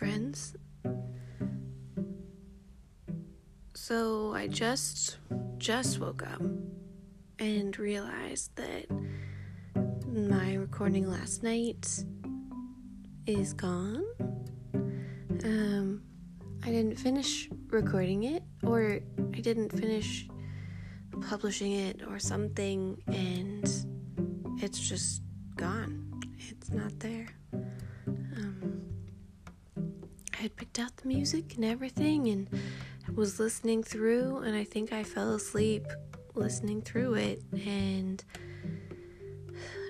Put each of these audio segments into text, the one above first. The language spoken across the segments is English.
friends. So I just just woke up and realized that my recording last night is gone. Um I didn't finish recording it or I didn't finish publishing it or something and it's just gone. It's not there. Um, I had picked out the music and everything and was listening through, and I think I fell asleep listening through it, and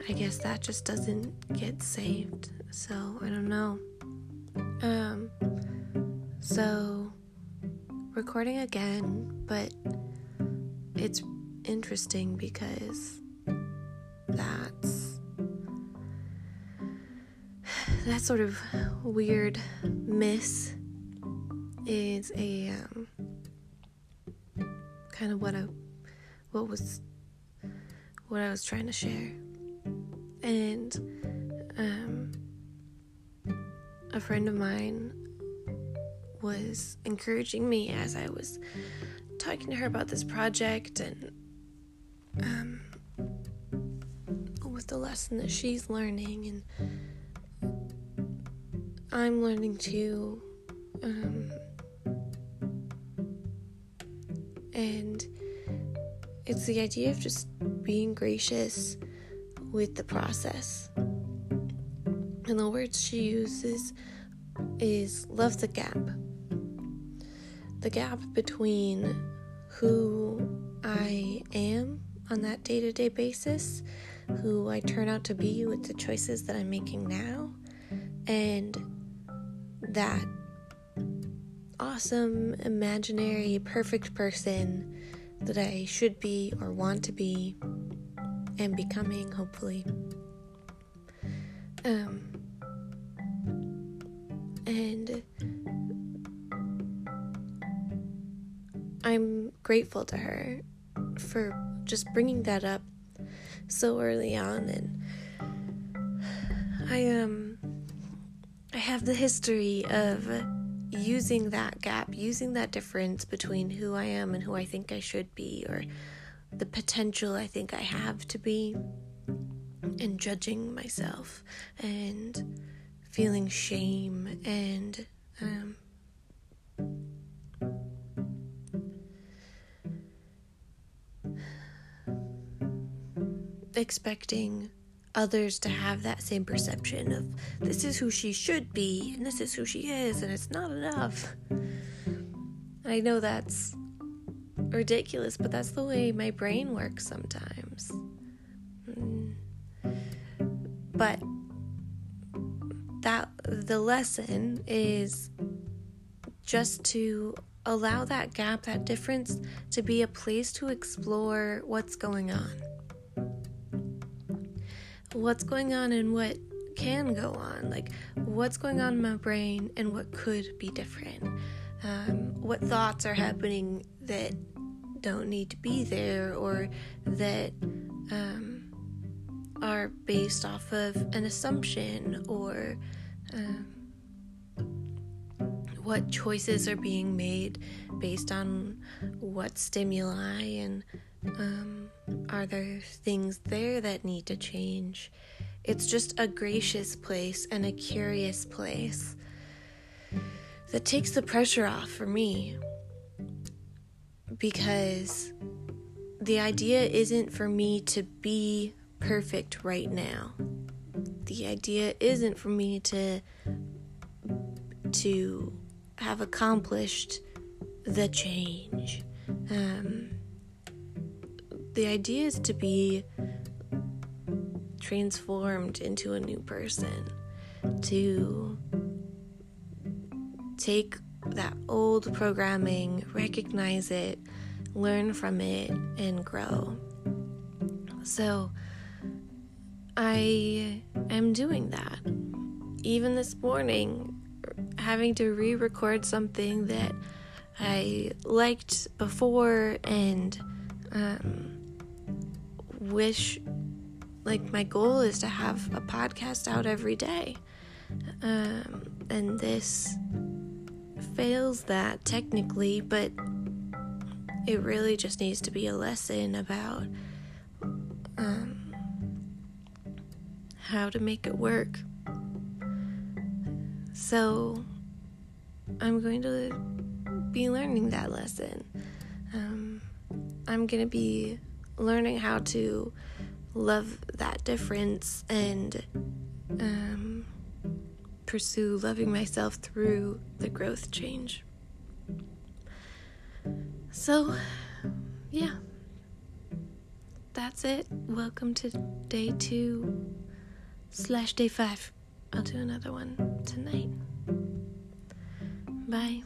I guess that just doesn't get saved. So I don't know. Um, so recording again, but it's interesting because that's that sort of weird miss is a um, kind of what I what was what I was trying to share, and um, a friend of mine was encouraging me as I was talking to her about this project and um, with the lesson that she's learning and I'm learning too. Um, and it's the idea of just being gracious with the process. And the words she uses is love the gap. The gap between who I am on that day to day basis, who I turn out to be with the choices that I'm making now, and that awesome, imaginary, perfect person that I should be or want to be and becoming, hopefully. Um, and I'm grateful to her for just bringing that up so early on and I um I have the history of using that gap, using that difference between who I am and who I think I should be, or the potential I think I have to be, and judging myself and feeling shame and um, expecting others to have that same perception of this is who she should be and this is who she is and it's not enough. I know that's ridiculous, but that's the way my brain works sometimes. Mm. But that the lesson is just to allow that gap, that difference to be a place to explore what's going on what's going on and what can go on, like what's going on in my brain and what could be different. Um, what thoughts are happening that don't need to be there or that um, are based off of an assumption or um, what choices are being made based on what stimuli and um, are there things there that need to change? It's just a gracious place and a curious place that takes the pressure off for me because the idea isn't for me to be perfect right now. The idea isn't for me to to have accomplished the change. Um, the idea is to be transformed into a new person, to take that old programming, recognize it, learn from it, and grow. So, I am doing that. Even this morning, having to re record something that I liked before and um, wish like my goal is to have a podcast out every day um, and this fails that technically, but it really just needs to be a lesson about um, how to make it work. So, I'm going to be learning that lesson. Um, I'm going to be learning how to love that difference and um, pursue loving myself through the growth change. So, yeah, that's it. Welcome to day two slash day five. I'll do another one tonight. Bye.